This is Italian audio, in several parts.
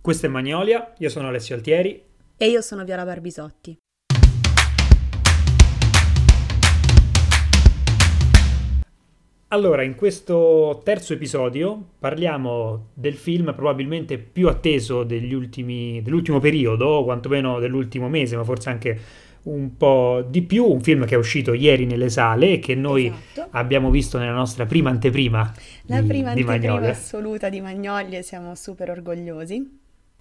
Questo è Magnolia, io sono Alessio Altieri. E io sono Viola Barbisotti. Allora, in questo terzo episodio parliamo del film probabilmente più atteso ultimi, dell'ultimo periodo, o quantomeno dell'ultimo mese, ma forse anche un po' di più, un film che è uscito ieri nelle sale e che noi esatto. abbiamo visto nella nostra prima anteprima. La di, prima di anteprima assoluta di Magnolia, siamo super orgogliosi.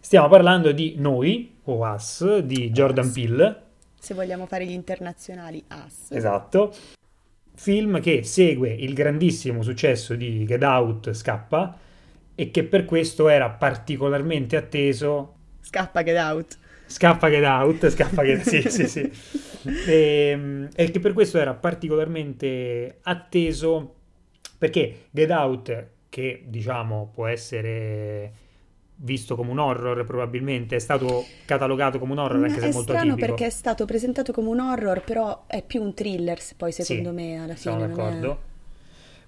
Stiamo parlando di Noi, o Us, di Jordan Peele. Se vogliamo fare gli internazionali, Us. Esatto. Film che segue il grandissimo successo di Get Out Scappa e che per questo era particolarmente atteso. Scappa Get Out. Scappa Get Out, scappa Get Sì, sì, sì. E, e che per questo era particolarmente atteso perché Get Out, che diciamo può essere visto come un horror probabilmente, è stato catalogato come un horror anche se è molto strano atipico. perché è stato presentato come un horror, però è più un thriller poi secondo Sì, me alla Sono fine. non è- d'accordo.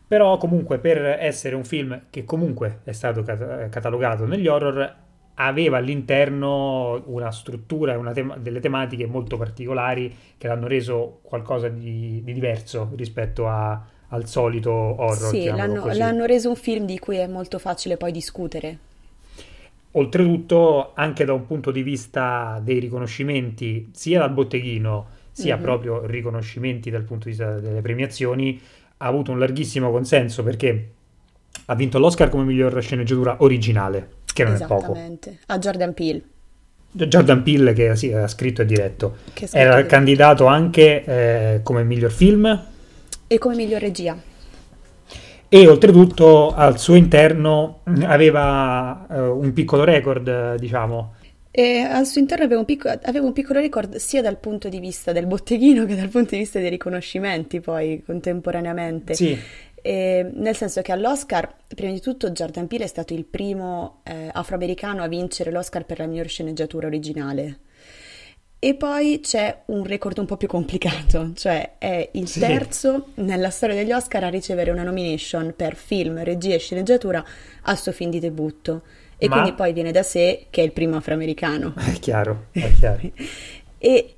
Però comunque per essere un film che comunque è stato cat- catalogato negli horror aveva all'interno una struttura e tema- delle tematiche molto particolari che l'hanno reso qualcosa di, di diverso rispetto a- al solito horror. Sì, l'hanno, l'hanno reso un film di cui è molto facile poi discutere. Oltretutto, anche da un punto di vista dei riconoscimenti, sia dal botteghino, sia Mhm. proprio riconoscimenti dal punto di vista delle premiazioni, ha avuto un larghissimo consenso perché ha vinto l'Oscar come miglior sceneggiatura originale, che non è poco. Esattamente. A Jordan Peele. Jordan Peele, che sì, ha scritto e diretto, scritto era di- candidato anche eh, come miglior film E come miglior regia. E oltretutto al suo interno aveva eh, un piccolo record, diciamo. E al suo interno aveva un, picco- aveva un piccolo record sia dal punto di vista del botteghino che dal punto di vista dei riconoscimenti poi contemporaneamente. Sì, E nel senso che all'Oscar, prima di tutto, Jordan Peele è stato il primo eh, afroamericano a vincere l'Oscar per la miglior sceneggiatura originale. E poi c'è un record un po' più complicato, cioè è il Sì. terzo nella storia degli Oscar a ricevere una nomination per film, regia e sceneggiatura al suo film di debutto. E Ma- quindi poi viene da sé che è il primo afroamericano. è chiaro, è chiaro. E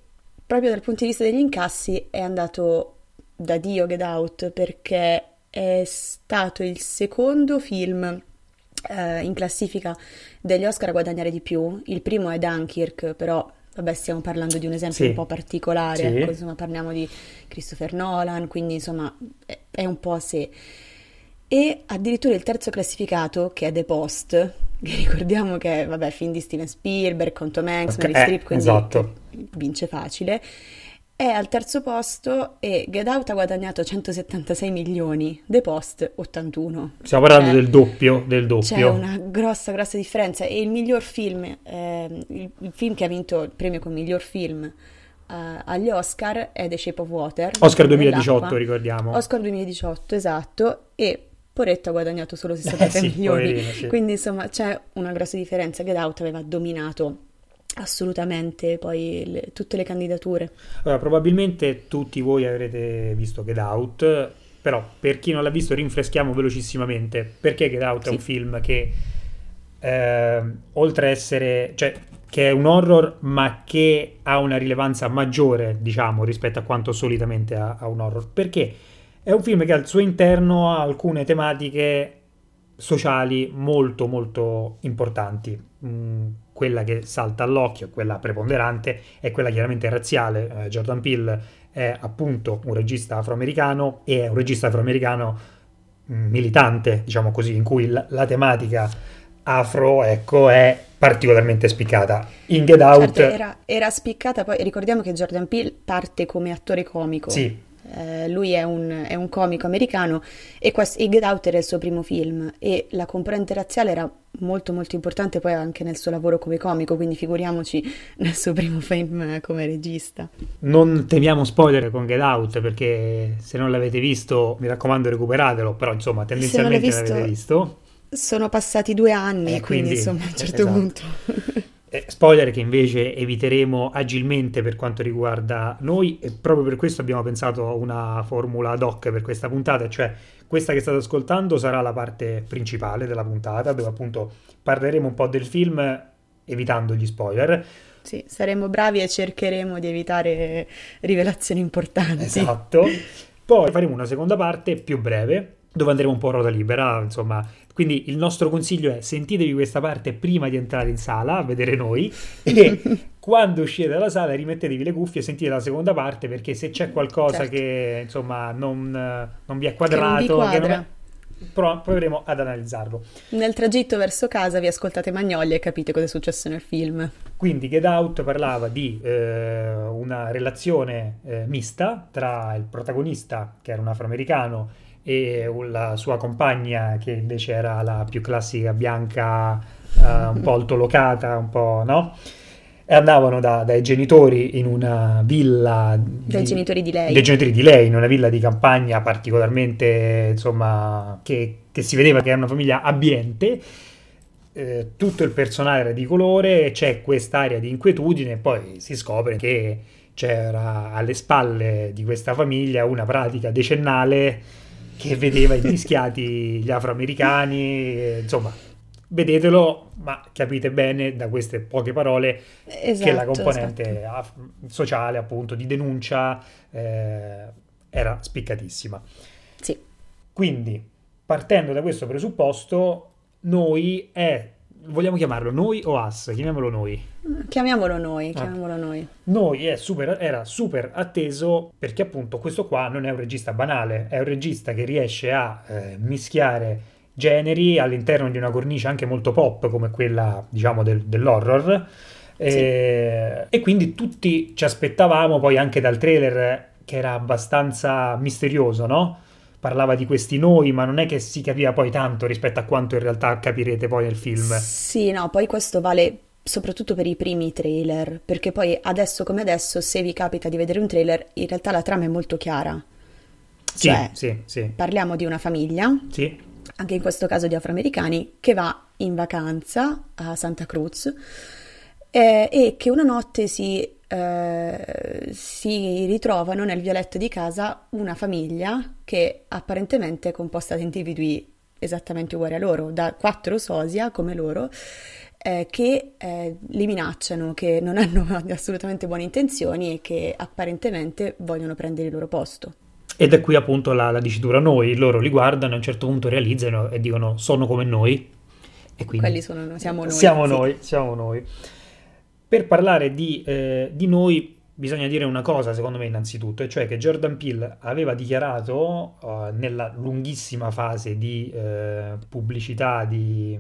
proprio dal punto di vista degli incassi è andato da Dio Get Out perché è stato il secondo film eh, in classifica degli Oscar a guadagnare di più. Il primo è Dunkirk, però vabbè stiamo parlando di un esempio Sì. un po' particolare, Sì. ecco, insomma parliamo di Christopher Nolan, quindi insomma è, un po' a sé. E addirittura il terzo classificato, che è The Post, che ricordiamo che è, vabbè, film di Steven Spielberg con Tom Hanks, Ok, Meryl eh, Streep, quindi esatto. vince facile, è al terzo posto e Get Out ha guadagnato 176 milioni, The Post 81. Stiamo parlando Cioè, del doppio, del C'è doppio. una grossa, grossa differenza e il miglior film, ehm, il, il film che ha vinto il premio come miglior film eh, agli Oscar è The Shape of Water. Oscar dell'acqua. 2018, ricordiamo. Oscar 2018, esatto, e Poretto ha guadagnato solo 63 Eh sì, milioni, poverino, sì. quindi insomma c'è una grossa differenza. Get Out aveva dominato assolutamente poi le- tutte le candidature. Allora, probabilmente tutti voi avrete visto Get Out, però per chi non l'ha visto rinfreschiamo velocissimamente perché Get Out è Sì. un film che ehm, oltre a essere, cioè che è un horror ma che ha una rilevanza maggiore, diciamo, rispetto a quanto solitamente ha, ha un horror, perché è un film che al suo interno ha alcune tematiche sociali molto molto importanti. Mm, quella che salta all'occhio, quella preponderante, è quella chiaramente razziale. Eh, Jordan Peele è appunto un regista afroamericano e è un regista afroamericano mm, militante, diciamo così, in cui la, la tematica afro, ecco, è particolarmente spiccata. In Get Out, Certo, era, era spiccata, poi ricordiamo che Jordan Peele parte come attore comico. sì, Eh, lui è un, è un comico americano e, quest- e Get Out era il suo primo film e la componente razziale era molto molto importante poi anche nel suo lavoro come comico, quindi figuriamoci nel suo primo film come regista. Non temiamo spoiler con Get Out perché se non l'avete visto mi raccomando recuperatelo, però insomma tendenzialmente visto- l'avete visto. Sono passati due anni, Eh, quindi, quindi, insomma a un certo esatto. punto. Eh, spoiler che invece eviteremo agilmente per quanto riguarda noi e proprio per questo abbiamo pensato a una formula ad hoc per questa puntata, cioè questa che state ascoltando sarà la parte principale della puntata dove appunto parleremo un po' del film evitando gli spoiler. Sì, saremo bravi e cercheremo di evitare rivelazioni importanti. Esatto. Poi faremo una seconda parte più breve, dove andremo un po' a ruota libera, insomma. Quindi il nostro consiglio è sentitevi questa parte prima di entrare in sala a vedere noi e quando uscite dalla sala rimettetevi le cuffie e sentite la seconda parte perché se c'è qualcosa certo. che insomma non, non, vi è quadrato, che non, è, proveremo ad analizzarlo. Nel tragitto verso casa vi ascoltate Magnolia e capite cosa è successo nel film. Quindi Get Out parlava di eh, una relazione eh, mista tra il protagonista, che era un afroamericano, e la sua compagna, che invece era la più classica bianca, eh, un po' altolocata, un po', no? e andavano da, dai genitori in una villa dai genitori di lei dai genitori di lei in una villa di campagna particolarmente insomma che, che si vedeva che era una famiglia abbiente eh, tutto il personale era di colore c'è quest'area di inquietudine e poi si scopre che c'era alle spalle di questa famiglia una pratica decennale che vedeva invischiati gli afroamericani insomma vedetelo, ma capite bene da queste poche parole esatto, che la esatto, componente esatto. sociale, appunto, di denuncia eh, era spiccatissima. Sì. Quindi, partendo da questo presupposto, noi è vogliamo chiamarlo noi o us? Chiamiamolo noi. Chiamiamolo noi, ah. chiamiamolo ah. noi. Noi super, era super atteso perché appunto questo qua non è un regista banale, è un regista che riesce a eh, mischiare generi all'interno di una cornice anche molto pop come quella diciamo del, dell'horror sì. e, e quindi tutti ci aspettavamo poi anche dal trailer che era abbastanza misterioso no? Parlava di questi noi, ma non è che si capiva poi tanto rispetto a quanto in realtà capirete poi nel film. Sì, no, poi questo vale soprattutto per i primi trailer, perché poi adesso come adesso, se vi capita di vedere un trailer, in realtà la trama è molto chiara. Sì, cioè, sì, sì. Parliamo di una famiglia. Sì anche in questo caso di afroamericani, che va in vacanza a Santa Cruz eh, e che una notte si, eh, si ritrovano nel violetto di casa una famiglia che apparentemente è composta da individui esattamente uguali a loro, da quattro sosia come loro, eh, che eh, li minacciano, che non hanno assolutamente buone intenzioni e che apparentemente vogliono prendere il loro posto. Ed è qui appunto la, la, dicitura noi, loro li guardano, a un certo punto realizzano e dicono sono come noi. E quindi Quelli sono, siamo noi. Siamo sì. noi, siamo noi. Per parlare di, eh, di, noi bisogna dire una cosa, secondo me, innanzitutto, e cioè che Jordan Peele aveva dichiarato uh, nella lunghissima fase di uh, pubblicità, di,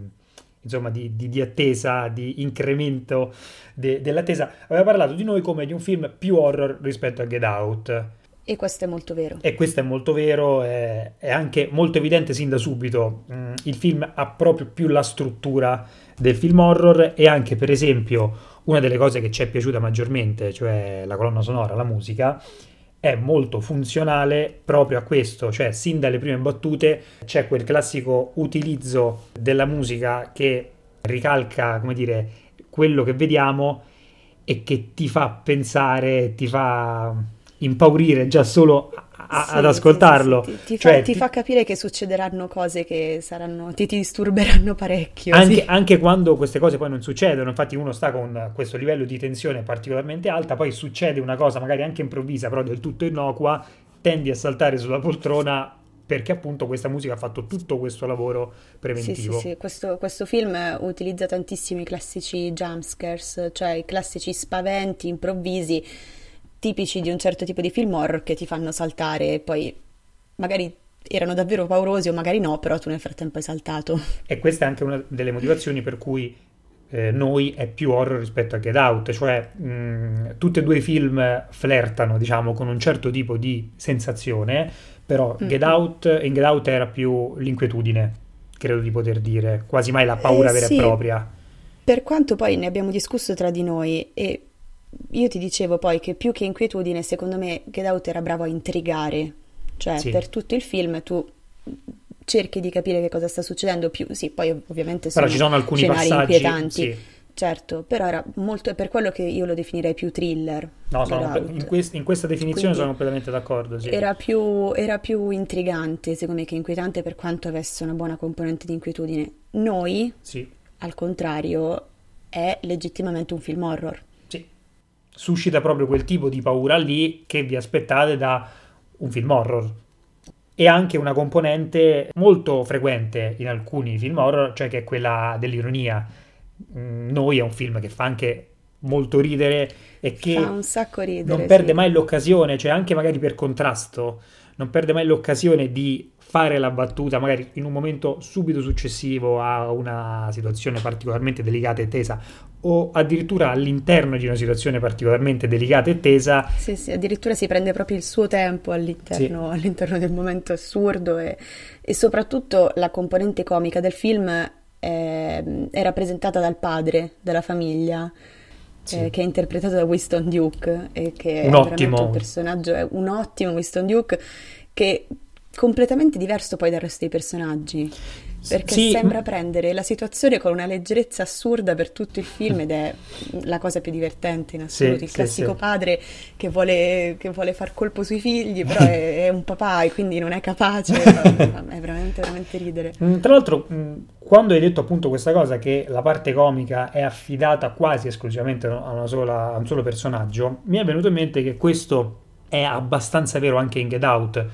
insomma, di, di, di, attesa, di incremento de, dell'attesa, aveva parlato di noi come di un film più horror rispetto a Get Out e questo è molto vero. E questo è molto vero, è, è anche molto evidente sin da subito. Mm, il film ha proprio più la struttura del film horror e anche, per esempio, una delle cose che ci è piaciuta maggiormente, cioè la colonna sonora, la musica, è molto funzionale proprio a questo, cioè sin dalle prime battute c'è quel classico utilizzo della musica che ricalca, come dire, quello che vediamo e che ti fa pensare, ti fa impaurire già solo a, sì, ad ascoltarlo. Sì, sì, ti, ti, cioè, fa, ti, fa, capire che succederanno cose che saranno, ti, ti disturberanno parecchio. Anche, anche, quando queste cose poi non succedono, infatti uno sta con questo livello di tensione particolarmente alta, poi succede una cosa magari anche improvvisa, però del tutto innocua, tendi a saltare sulla poltrona perché appunto questa musica ha fatto tutto questo lavoro preventivo. Sì, sì, sì. Questo, questo, film utilizza tantissimo i classici jumpscares, cioè i classici spaventi improvvisi tipici di un certo tipo di film horror che ti fanno saltare e poi magari erano davvero paurosi o magari no, però tu nel frattempo hai saltato. E questa è anche una delle motivazioni per cui eh, noi è più horror rispetto a Get Out, cioè mh, tutti e due i film flirtano, diciamo, con un certo tipo di sensazione, però mm-hmm. Get Out, in Get Out era più l'inquietudine, credo di poter dire, quasi mai la paura eh, vera sì. e propria. Per quanto poi ne abbiamo discusso tra di noi e io ti dicevo poi che più che inquietudine, secondo me Get Out era bravo a intrigare, cioè sì. per tutto il film tu cerchi di capire che cosa sta succedendo, più sì, poi ovviamente sono, però ci sono alcuni scenari passaggi, inquietanti. Sì. Certo, però era molto, è per quello che io lo definirei più thriller. No, sono, in, quest, in, questa definizione Quindi sono completamente d'accordo. Sì. Era, più, era più intrigante, secondo me, che inquietante per quanto avesse una buona componente di inquietudine. Noi, sì. al contrario, è legittimamente un film horror. Suscita proprio quel tipo di paura lì che vi aspettate da un film horror. E anche una componente molto frequente in alcuni film horror, cioè che è quella dell'ironia. Mm, Noi è un film che fa anche molto ridere e che ridere, non perde sì. mai l'occasione, cioè anche magari per contrasto, non perde mai l'occasione di fare la battuta magari in un momento subito successivo a una situazione particolarmente delicata e tesa o addirittura all'interno di una situazione particolarmente delicata e tesa. Sì, sì, addirittura si prende proprio il suo tempo all'interno, all'interno del momento assurdo e, e soprattutto la componente comica del film è, è rappresentata dal padre della famiglia. Sì. eh, che è interpretato da Winston Duke e che Un è ottimo. veramente un personaggio, è un ottimo Winston Duke che completamente diverso poi dal resto dei personaggi perché Sì, sembra prendere la situazione con una leggerezza assurda per tutto il film ed è la cosa più divertente in assoluto, Sì, il classico sì. padre che vuole, che vuole far colpo sui figli però è, è un papà e quindi non è capace, è veramente veramente ridere. Mm, Tra l'altro, mm, quando hai detto appunto questa cosa che la parte comica è affidata quasi esclusivamente a, una sola- a un solo personaggio, mi è venuto in mente che questo è abbastanza vero anche in Get Out,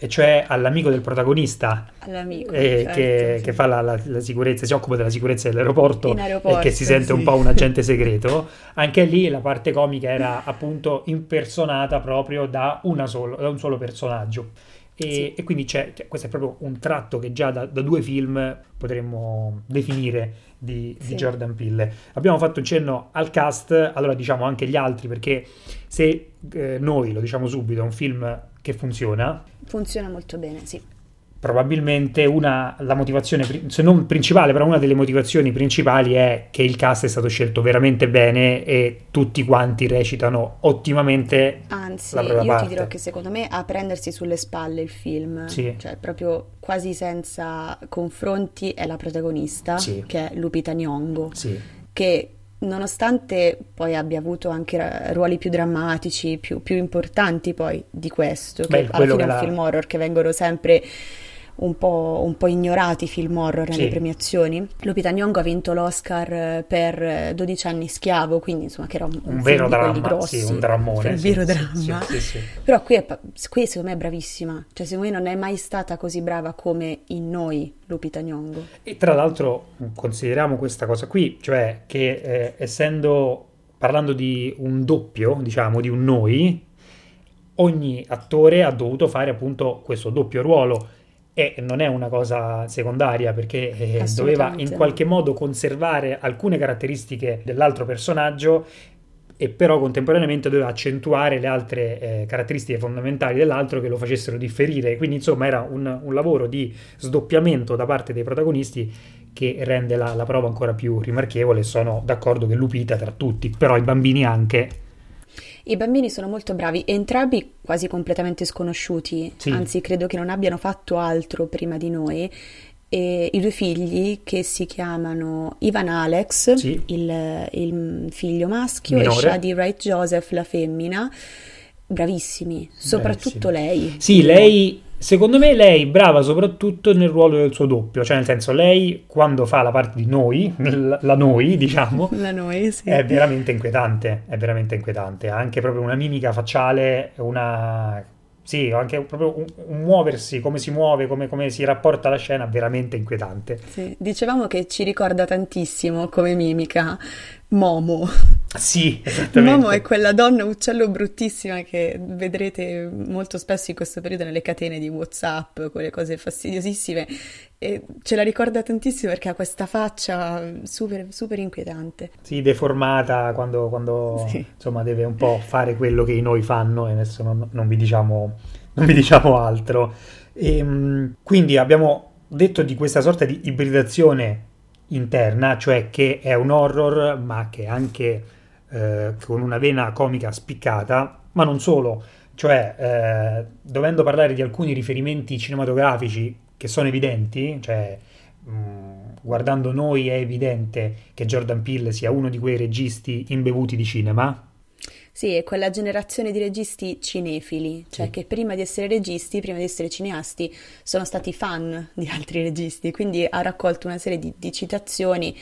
e cioè all'amico del protagonista All'amico, eh, certo, che, sì. che fa la, la- la sicurezza, si occupa della sicurezza dell'aeroporto e che si sente un sì. po' un agente segreto. Anche lì la parte comica era appunto impersonata proprio da, una solo- da un solo personaggio. E, Sì. e quindi c'è, cioè, questo è proprio un tratto che già da, da due film potremmo definire di, di Sì. Jordan Peele. Abbiamo fatto un cenno al cast, allora diciamo anche gli altri, perché se eh, noi lo diciamo subito, è un film che funziona, Funziona molto bene, sì. probabilmente una, la motivazione, se non principale, però una delle motivazioni principali è che il cast è stato scelto veramente bene e tutti quanti recitano ottimamente Anzi, la propria io parte. ti dirò che secondo me a prendersi sulle spalle il film, Sì. cioè proprio quasi senza confronti, è la protagonista, Sì. che è Lupita Nyong'o, Sì, che nonostante poi abbia avuto anche ra- ruoli più drammatici, più, più importanti poi di questo, Beh, che alla fine è un la- film horror che vengono sempre un po', un po' ignorati i film horror nelle Sì. premiazioni. Lupita Nyong'o ha vinto l'Oscar eh, per eh, 12 anni schiavo, quindi insomma che era un, un vero dramma, grossi, sì, un drammone. un sì, vero dramma. Però qui, è, qui secondo me è bravissima, cioè secondo me non è mai stata così brava come in noi Lupita Nyong'o. E tra l'altro consideriamo questa cosa qui, cioè che eh, essendo parlando di un doppio, diciamo, di un noi, ogni attore ha dovuto fare appunto questo doppio ruolo e non è una cosa secondaria perché eh, doveva in qualche modo conservare alcune caratteristiche dell'altro personaggio e però contemporaneamente doveva accentuare le altre eh, caratteristiche fondamentali dell'altro che lo facessero differire. Quindi, insomma, era un, un lavoro di sdoppiamento da parte dei protagonisti che rende la, la prova ancora più rimarchevole. Sono d'accordo che Lupita tra tutti, però i bambini anche. I bambini sono molto bravi, entrambi quasi completamente sconosciuti, Sì. anzi credo che non abbiano fatto altro prima di noi. E I due figli che si chiamano Ivan Alex, Sì. il, il figlio maschio, Minore. e Shadi Wright Joseph, la femmina, bravissimi, soprattutto lei. Sì, lei, secondo me, lei brava soprattutto nel ruolo del suo doppio, cioè nel senso, lei quando fa la parte di noi, la, la noi, diciamo, La noi, sì. è veramente inquietante, è veramente inquietante, ha anche proprio una mimica facciale, una... Sì, anche proprio un, un muoversi, come si muove, come, come si rapporta alla scena, veramente inquietante. Sì, Dicevamo che ci ricorda tantissimo come mimica Momo. Sì, esattamente. Momo è quella donna uccello bruttissima che vedrete molto spesso in questo periodo nelle catene di WhatsApp, quelle cose fastidiosissime. E ce la ricorda tantissimo perché ha questa faccia super, super inquietante. Sì, deformata quando, quando, Sì. insomma deve un po' fare quello che i noi fanno e adesso non, non vi diciamo, non vi diciamo altro. Ehm, quindi abbiamo detto di questa sorta di ibridazione interna, cioè che è un horror ma che anche eh, con una vena comica spiccata, ma non solo, cioè eh, dovendo parlare di alcuni riferimenti cinematografici che sono evidenti, cioè mh, guardando noi è evidente che Jordan Peele sia uno di quei registi imbevuti di cinema. Sì, è quella generazione di registi cinefili, cioè Sì. che prima di essere registi, prima di essere cineasti, sono stati fan di altri registi, quindi ha raccolto una serie di, di citazioni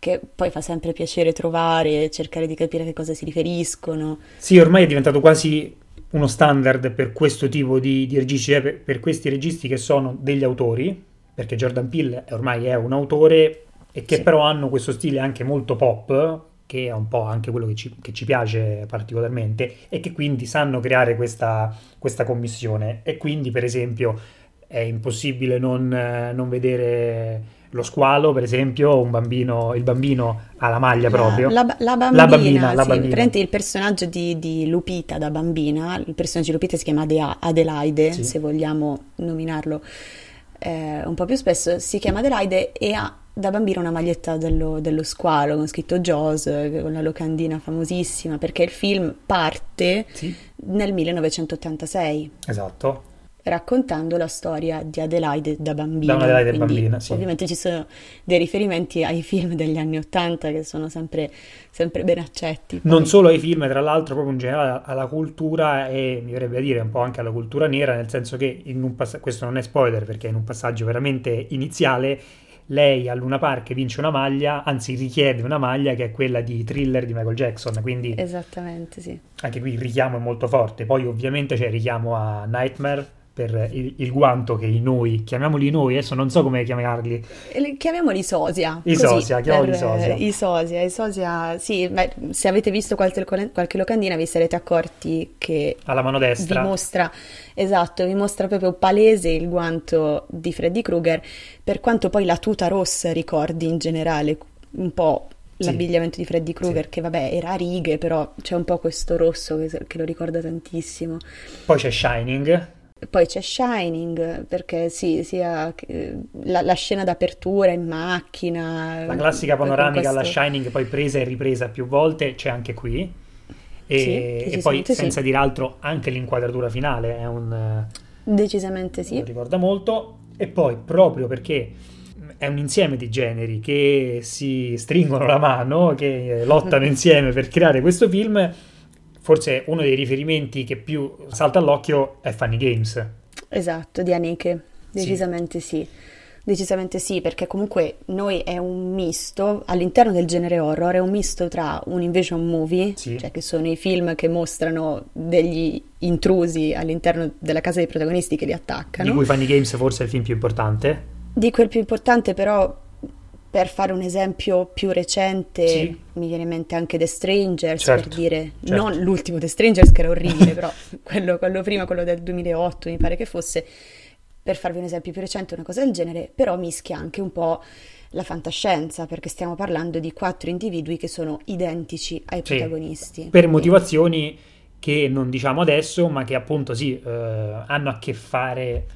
che poi fa sempre piacere trovare e cercare di capire a che cosa si riferiscono. Sì, ormai è diventato quasi uno standard per questo tipo di, di registi, cioè per, per, questi registi che sono degli autori, perché Jordan Peele ormai è un autore e che sì. però hanno questo stile anche molto pop, che è un po' anche quello che ci, che ci piace particolarmente, e che quindi sanno creare questa, questa commissione. E quindi, per esempio, è impossibile non, non vedere lo squalo, per esempio, un bambino, il bambino ha la maglia proprio. La, la, bambina, la bambina, la bambina. il personaggio di, di, Lupita da bambina, il personaggio di Lupita si chiama Adelaide, sì. se vogliamo nominarlo eh, un po' più spesso, si chiama Adelaide e ha da bambina una maglietta dello, dello squalo con scritto Jaws, con la locandina famosissima, perché il film parte sì. nel 1986. Esatto raccontando la storia di Adelaide da bambina. Da Adelaide bambina, sì. Ovviamente ci sono dei riferimenti ai film degli anni Ottanta che sono sempre, sempre ben accetti. Poi. Non solo ai film, tra l'altro proprio in generale alla cultura e mi verrebbe a dire un po' anche alla cultura nera, nel senso che in un pass- questo non è spoiler perché in un passaggio veramente iniziale lei a Luna Park vince una maglia, anzi richiede una maglia che è quella di thriller di Michael Jackson, quindi... Esattamente, sì. Anche qui il richiamo è molto forte, poi ovviamente c'è il richiamo a Nightmare, per il, il, guanto che i noi, chiamiamoli noi, adesso non so come chiamarli. Chiamiamoli sosia. I sosia, chiamiamoli sosia. I sosia, i sosia, sì, beh, se avete visto qualche, qualche, locandina vi sarete accorti che... Alla mano destra. Vi mostra, esatto, vi mostra proprio palese il guanto di Freddy Krueger, per quanto poi la tuta rossa ricordi in generale un po' l'abbigliamento sì. di Freddy Krueger, sì. che vabbè era a righe, però c'è un po' questo rosso che, che lo ricorda tantissimo. Poi c'è Shining, poi c'è Shining, perché sì, sia la, la, scena d'apertura in macchina. La classica panoramica alla Shining, poi presa e ripresa più volte, c'è anche qui. E, sì, e poi, senza sì. dire altro, anche l'inquadratura finale è un... Decisamente sì. Ricorda molto. E poi, proprio perché è un insieme di generi che si stringono la mano, che lottano insieme per creare questo film forse uno dei riferimenti che più salta all'occhio è Funny Games. Esatto, di Anike, decisamente sì. sì. Decisamente sì, perché comunque noi è un misto, all'interno del genere horror, è un misto tra un invasion movie, sì. cioè che sono i film che mostrano degli intrusi all'interno della casa dei protagonisti che li attaccano. Di cui Funny Games forse è il film più importante. Di quel più importante però per fare un esempio più recente, sì. mi viene in mente anche The Strangers, certo, per dire, certo. non l'ultimo The Strangers che era orribile, però quello, quello, prima, quello del 2008 mi pare che fosse, per farvi un esempio più recente, una cosa del genere, però mischia anche un po' la fantascienza, perché stiamo parlando di quattro individui che sono identici ai sì, protagonisti. Per motivazioni che non diciamo adesso, ma che appunto sì, eh, hanno a che fare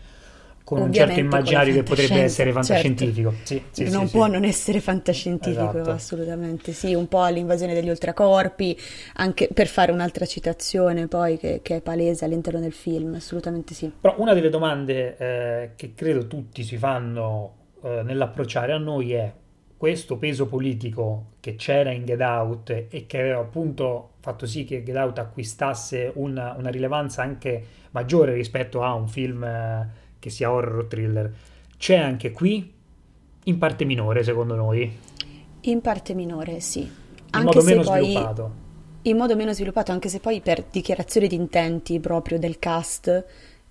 con un certo immaginario che potrebbe essere certo. fantascientifico. Certo. Sì, sì, non sì, può non essere fantascientifico, esatto. assolutamente. Sì, un po' all'invasione degli ultracorpi, anche per fare un'altra citazione poi che, che, è palese all'interno del film, assolutamente sì. Però una delle domande eh, che credo tutti si fanno eh, nell'approcciare a noi è questo peso politico che c'era in Get Out e che aveva appunto fatto sì che Get Out acquistasse una, una rilevanza anche maggiore rispetto a un film... Eh, che sia horror o thriller, c'è anche qui in parte minore secondo noi. In parte minore, sì. In anche modo meno poi... sviluppato. In modo meno sviluppato, anche se poi per dichiarazione di intenti proprio del cast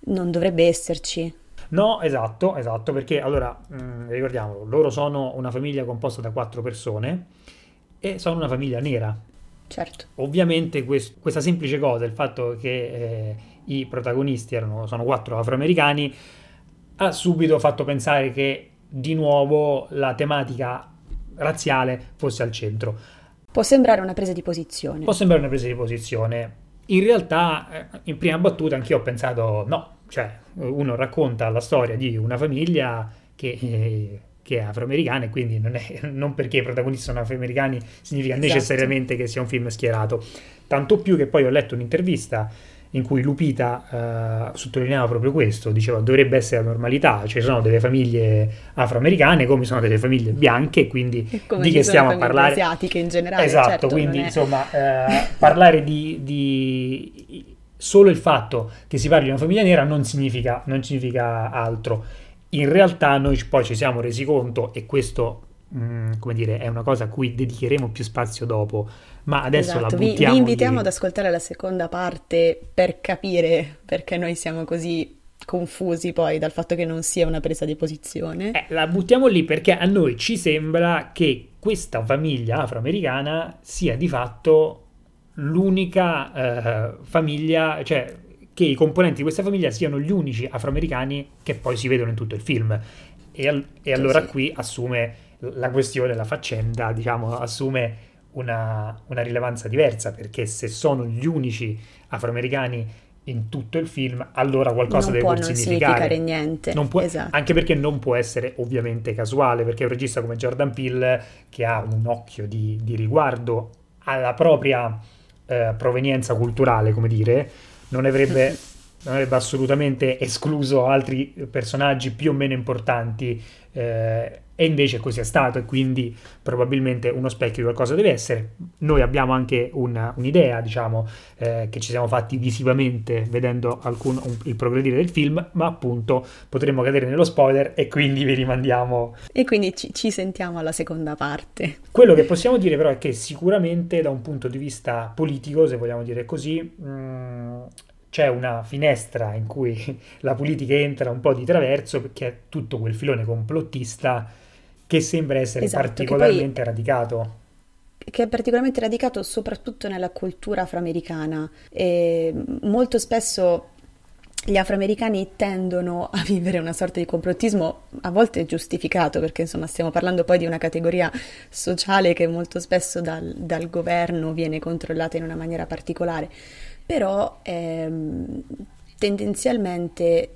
non dovrebbe esserci. No, esatto, esatto, perché allora, mh, mm, ricordiamolo, loro sono una famiglia composta da quattro persone e sono una famiglia nera. Certo. Ovviamente quest- questa semplice cosa, il fatto che eh, i protagonisti erano, sono quattro afroamericani, ha subito fatto pensare che di nuovo la tematica razziale fosse al centro. Può sembrare una presa di posizione. Può sembrare una presa di posizione. In realtà, eh, in prima battuta, anch'io ho pensato no, cioè uno racconta la storia di una famiglia che, eh, che è afroamericana e quindi non, è, non, perché i protagonisti sono afroamericani significa esatto. necessariamente che sia un film schierato. Tanto più che poi ho letto un'intervista in cui Lupita eh, sottolineava proprio questo, diceva dovrebbe essere la normalità, ci sono delle famiglie afroamericane come sono delle famiglie bianche, quindi di che stiamo a parlare? asiatiche in generale. Esatto, certo, quindi è... insomma eh, parlare di, di, solo il fatto che si parli di una famiglia nera non significa, non significa altro. In realtà noi poi ci siamo resi conto, e questo mm, come dire, è una cosa a cui dedicheremo più spazio dopo, ma adesso Esatto, la vi, vi buttiamo invitiamo ad lì. ascoltare la seconda parte per capire perché noi siamo così confusi poi dal fatto che non sia una presa di posizione. Eh, la buttiamo lì perché a noi ci sembra che questa famiglia afroamericana sia di fatto l'unica eh, famiglia, cioè che i componenti di questa famiglia siano gli unici afroamericani che poi si vedono in tutto il film. E, al- e allora sì. qui assume la questione, la faccenda, diciamo, assume una, una rilevanza diversa perché se sono gli unici afroamericani in tutto il film, allora qualcosa Non deve può non significare significare. niente. Non può- Esatto. anche perché non può essere ovviamente casuale, perché un regista come Jordan Peele, che ha un occhio di, di riguardo alla propria eh, provenienza culturale, come dire, non avrebbe, non avrebbe assolutamente escluso altri personaggi più o meno importanti, eh, e invece così è stato, e quindi probabilmente uno specchio di qualcosa deve essere. Noi abbiamo anche una- un'idea, diciamo, eh, che ci siamo fatti visivamente vedendo alcun- un- il progredire del film, ma appunto potremmo cadere nello spoiler e quindi vi rimandiamo. E quindi ci, ci sentiamo alla seconda parte. Quello che possiamo dire però è che sicuramente da un punto di vista politico, se vogliamo dire così, mh, c'è una finestra in cui la politica entra un po' di traverso perché è tutto quel filone complottista che sembra essere Esatto, che poi particolarmente radicato. che è particolarmente radicato soprattutto nella cultura afroamericana. E molto spesso gli afroamericani tendono a vivere una sorta di complottismo, a volte giustificato, perché insomma stiamo parlando poi di una categoria sociale che molto spesso dal, dal governo viene controllata in una maniera particolare, però ehm, tendenzialmente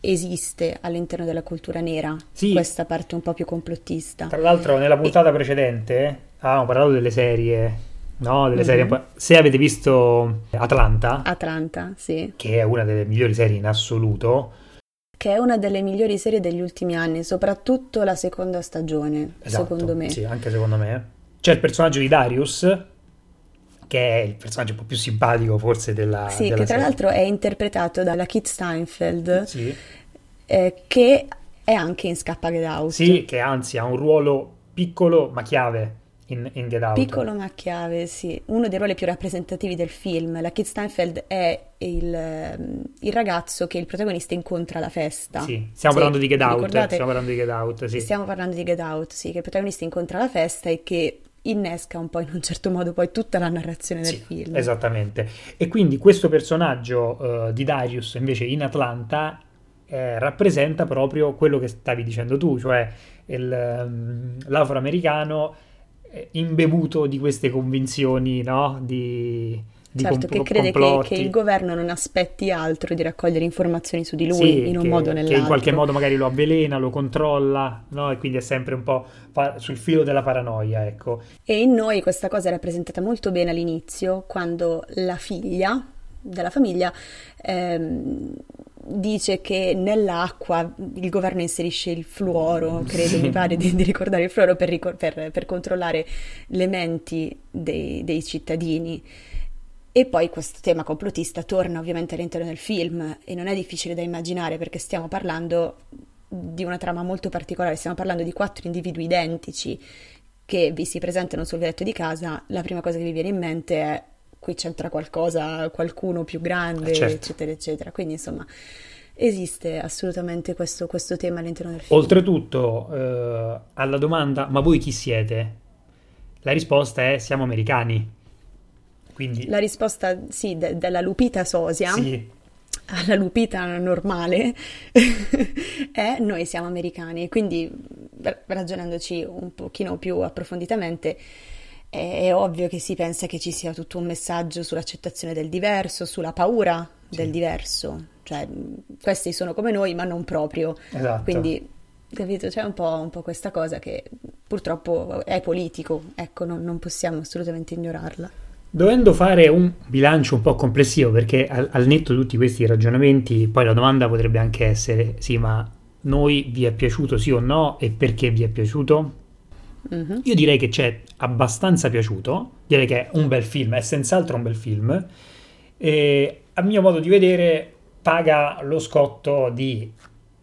esiste all'interno della cultura nera Sì, questa parte un po' più complottista. Tra l'altro, nella E, puntata precedente avevamo parlato delle serie, no? Delle serie Mhm. po'. Se avete visto Atlanta, Atlanta, sì. che è una delle migliori serie in assoluto, che è una delle migliori serie degli ultimi anni, soprattutto la seconda stagione, secondo esatto, me. sì, anche secondo me. C'è il personaggio di Darius, che è il personaggio un po' più simpatico forse della, Sì, della che tra serie. l'altro è interpretato dalla Kit Steinfeld, Sì, eh, che è anche in Scappa Get sì, Out. che anzi ha un ruolo piccolo ma chiave in, in Get Out. Piccolo ma chiave, sì, uno dei ruoli più rappresentativi del film. La Kit Steinfeld è il, ehm, il ragazzo che il protagonista incontra alla festa. Sì, stiamo Se parlando di Get Out, ricordate, stiamo parlando di Get Out, sì. stiamo parlando di Get Out, sì, che il protagonista incontra alla festa e che innesca un po' in un certo modo poi tutta la narrazione del Sì, film. esattamente. E quindi questo personaggio eh, di Darius invece in Atlanta eh, rappresenta proprio quello che stavi dicendo tu, cioè il, ehm, l'afroamericano eh, imbevuto di queste convinzioni, no? Di, di Certo, che compl- crede che, che il governo non aspetti altro di raccogliere informazioni su di lui Sì, in un che, modo o che in qualche nell'altro. modo magari lo avvelena, lo controlla, no? E quindi è sempre un po' pa- sul filo della paranoia, ecco. E in noi questa cosa è rappresentata molto bene all'inizio, quando la figlia della famiglia ehm, dice che nell'acqua il governo inserisce il fluoro, credo, mi Sì. pare di, di ricordare il fluoro per, ricor- per- per controllare le menti dei, dei cittadini. E poi questo tema complottista torna ovviamente all'interno del film e non è difficile da immaginare perché stiamo parlando di una trama molto particolare, stiamo parlando di quattro individui identici che vi si presentano sul letto di casa, la prima cosa che vi viene in mente è qui c'entra qualcosa, qualcuno più Eh, grande, certo. eccetera, eccetera. Quindi insomma esiste assolutamente questo, questo tema all'interno del film. Oltretutto, eh, alla domanda, ma voi chi siete? La risposta è siamo americani. Quindi, La risposta, sì, de- della Lupita Sosia sì, alla Lupita normale è noi siamo americani, quindi ragionandoci un pochino più approfonditamente è, ovvio che si pensa che ci sia tutto un messaggio sull'accettazione del diverso, sulla paura del sì, diverso, cioè questi sono come noi ma non proprio, esatto. quindi capito, c'è un po', un po' questa cosa che purtroppo è politico, ecco, non, non possiamo assolutamente ignorarla. Dovendo fare un bilancio un po' complessivo, perché al, al netto di tutti questi ragionamenti, poi la domanda potrebbe anche essere, sì, ma noi vi è piaciuto sì o no e perché vi è piaciuto? Mhm. Io direi che ci è abbastanza piaciuto, direi che è un bel film, è senz'altro un bel film, e a mio modo di vedere paga lo scotto di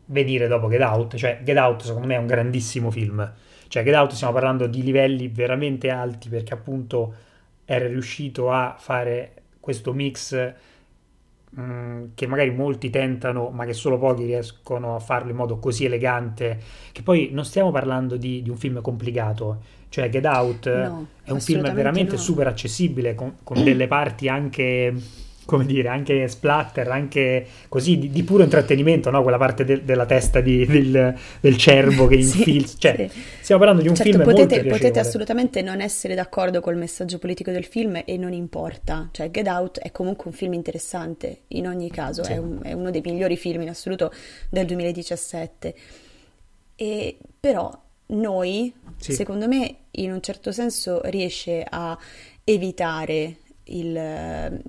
venire dopo Get Out, cioè Get Out secondo me è un grandissimo film, Cioè, Get Out stiamo parlando di livelli veramente alti perché appunto era riuscito a fare questo mix mh, mm, che magari molti tentano, ma che solo pochi riescono a farlo in modo così elegante. Che poi non stiamo parlando di, di un film complicato, cioè Get Out no, è un film veramente no. super accessibile, con, con delle parti anche come dire, anche splatter, anche così di, di puro intrattenimento, no? quella parte de- della testa di, del, del, cervo che sì, cioè, sì. stiamo parlando di un certo, film potete, molto potete assolutamente non essere d'accordo col messaggio politico del film e non importa. Cioè, Get Out è comunque un film interessante, in ogni caso, sì. è, un, è, uno dei migliori film in assoluto del 2017. E, però noi, secondo me, in un certo senso riesce a evitare il,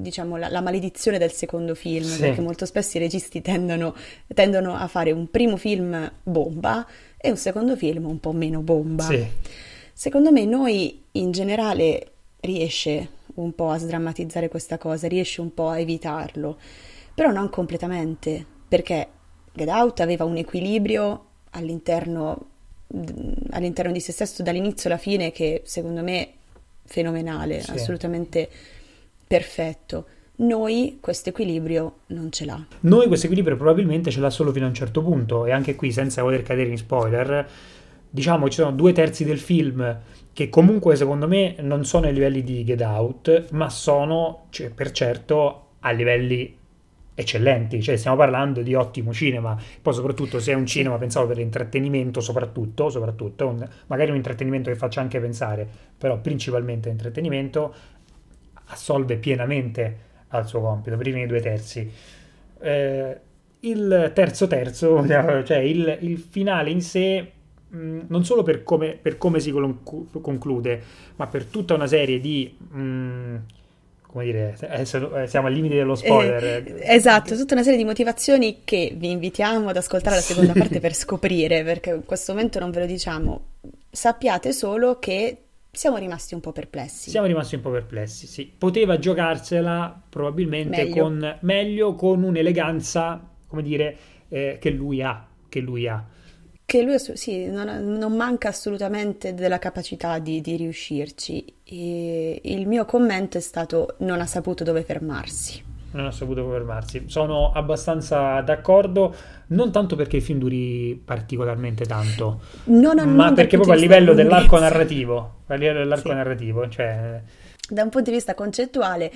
diciamo, la, la, maledizione del secondo film, sì. perché molto spesso i registi tendono, tendono, a fare un primo film bomba e un secondo film un po' meno bomba. Sì. Secondo me noi in generale riesce un po' a sdrammatizzare questa cosa, riesce un po' a evitarlo, però non completamente, perché Get Out aveva un equilibrio all'interno, all'interno di se stesso dall'inizio alla fine che secondo me fenomenale, sì. assolutamente perfetto. Noi questo equilibrio non ce l'ha. Noi questo equilibrio probabilmente ce l'ha solo fino a un certo punto e anche qui senza voler cadere in spoiler, diciamo ci sono due terzi del film che comunque secondo me non sono ai livelli di Get Out, ma sono cioè, per certo a livelli eccellenti, cioè stiamo parlando di ottimo cinema, poi soprattutto se è un cinema pensato per l'intrattenimento, soprattutto, soprattutto un, magari un intrattenimento che faccia anche pensare, però principalmente intrattenimento, assolve pienamente al suo compito, per i primi due terzi. Eh, il terzo terzo, cioè il, il finale in sé, mh, non solo per come, per come, si conclude, ma per tutta una serie di... Mh, come dire, eh, siamo al limite dello spoiler. Eh, esatto, tutta una serie di motivazioni che vi invitiamo ad ascoltare la seconda parte per scoprire, perché in questo momento non ve lo diciamo. Sappiate solo che siamo rimasti un po' perplessi. Siamo rimasti un po' perplessi, sì. Poteva giocarsela probabilmente meglio. con meglio, con un'eleganza, come dire, eh, che lui ha, che lui ha. Che lui sì, non, non manca assolutamente della capacità di, di riuscirci. E il mio commento è stato non ha saputo dove fermarsi non ha saputo fermarsi. Sono abbastanza d'accordo, non tanto perché il film duri particolarmente tanto, no, no, ma perché proprio a livello dell'arco narrativo, a livello dell'arco sì. narrativo, cioè... Da un punto di vista concettuale,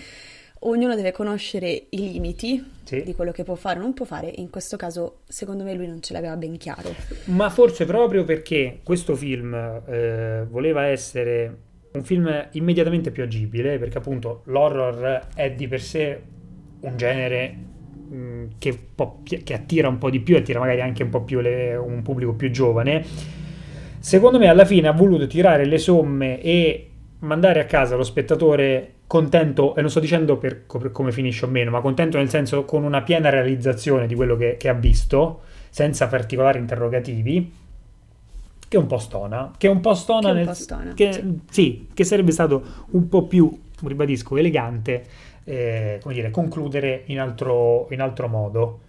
ognuno deve conoscere i limiti sì. di quello che può fare o non può fare, in questo caso secondo me lui non ce l'aveva ben chiaro. Ma forse proprio perché questo film eh, voleva essere un film immediatamente più agibile, perché appunto l'horror è di per sé un genere mh, mm, che, che, attira un po' di più, attira magari anche un po' più le, un pubblico più giovane. Secondo me alla fine ha voluto tirare le somme e mandare a casa lo spettatore contento, e non sto dicendo per, per come finisce o meno, ma contento nel senso con una piena realizzazione di quello che, che ha visto, senza particolari interrogativi, che un po' stona, che un po' stona, che, nel, po stona che, sì. sì, che sarebbe stato un po' più, ribadisco, elegante eh, come dire, concludere in altro, in altro modo.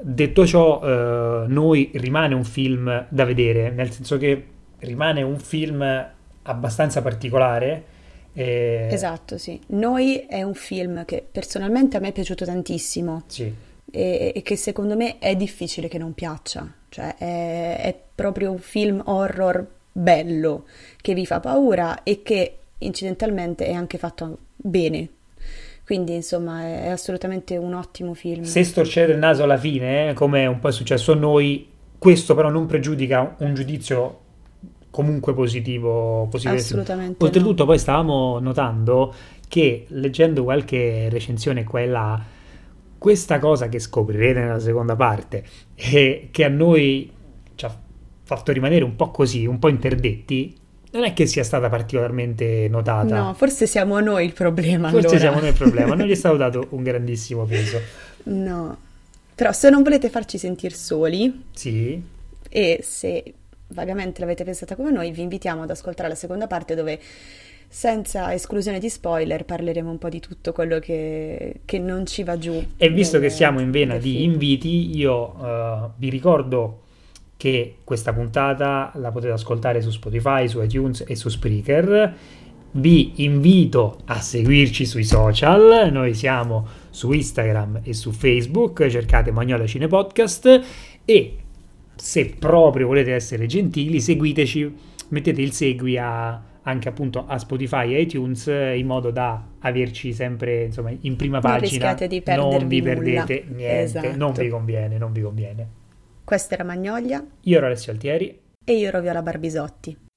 Detto ciò, eh, noi rimane un film da vedere, nel senso che rimane un film abbastanza particolare. Eh... Esatto, sì. Noi è un film che personalmente a me è piaciuto tantissimo. Sì. E, e che secondo me è difficile che non piaccia. Cioè, è, è proprio un film horror bello che vi fa paura e che incidentalmente è anche fatto bene quindi insomma è assolutamente un ottimo film. Se storcere il naso alla fine, eh, come un po' è successo a noi, questo però non pregiudica un giudizio comunque positivo. positivo. Assolutamente. Oltretutto no. poi stavamo notando che leggendo qualche recensione qua e là, questa cosa che scoprirete nella seconda parte e che a noi ci ha fatto rimanere un po' così, un po' interdetti, non è che sia stata particolarmente notata. No, forse siamo noi il problema. Forse allora. siamo noi il problema, non gli è stato dato un grandissimo peso. No, però se non volete farci sentire soli, sì. e se vagamente l'avete pensata come noi, vi invitiamo ad ascoltare la seconda parte dove senza esclusione di spoiler parleremo un po' di tutto quello che, che non ci va giù. E visto nel, che siamo in vena di film. inviti, io uh, vi ricordo che questa puntata la potete ascoltare su Spotify, su iTunes e su Spreaker. Vi invito a seguirci sui social, noi siamo su Instagram e su Facebook, cercate Magnolia Cine Podcast. E se proprio volete essere gentili seguiteci, mettete il segui a anche appunto a Spotify e iTunes in modo da averci sempre insomma in prima Non pagina. non vi nulla. perdete niente. Esatto. non vi conviene non vi conviene Questa era Magnolia io ero Alessio Altieri e io ero Viola Barbisotti.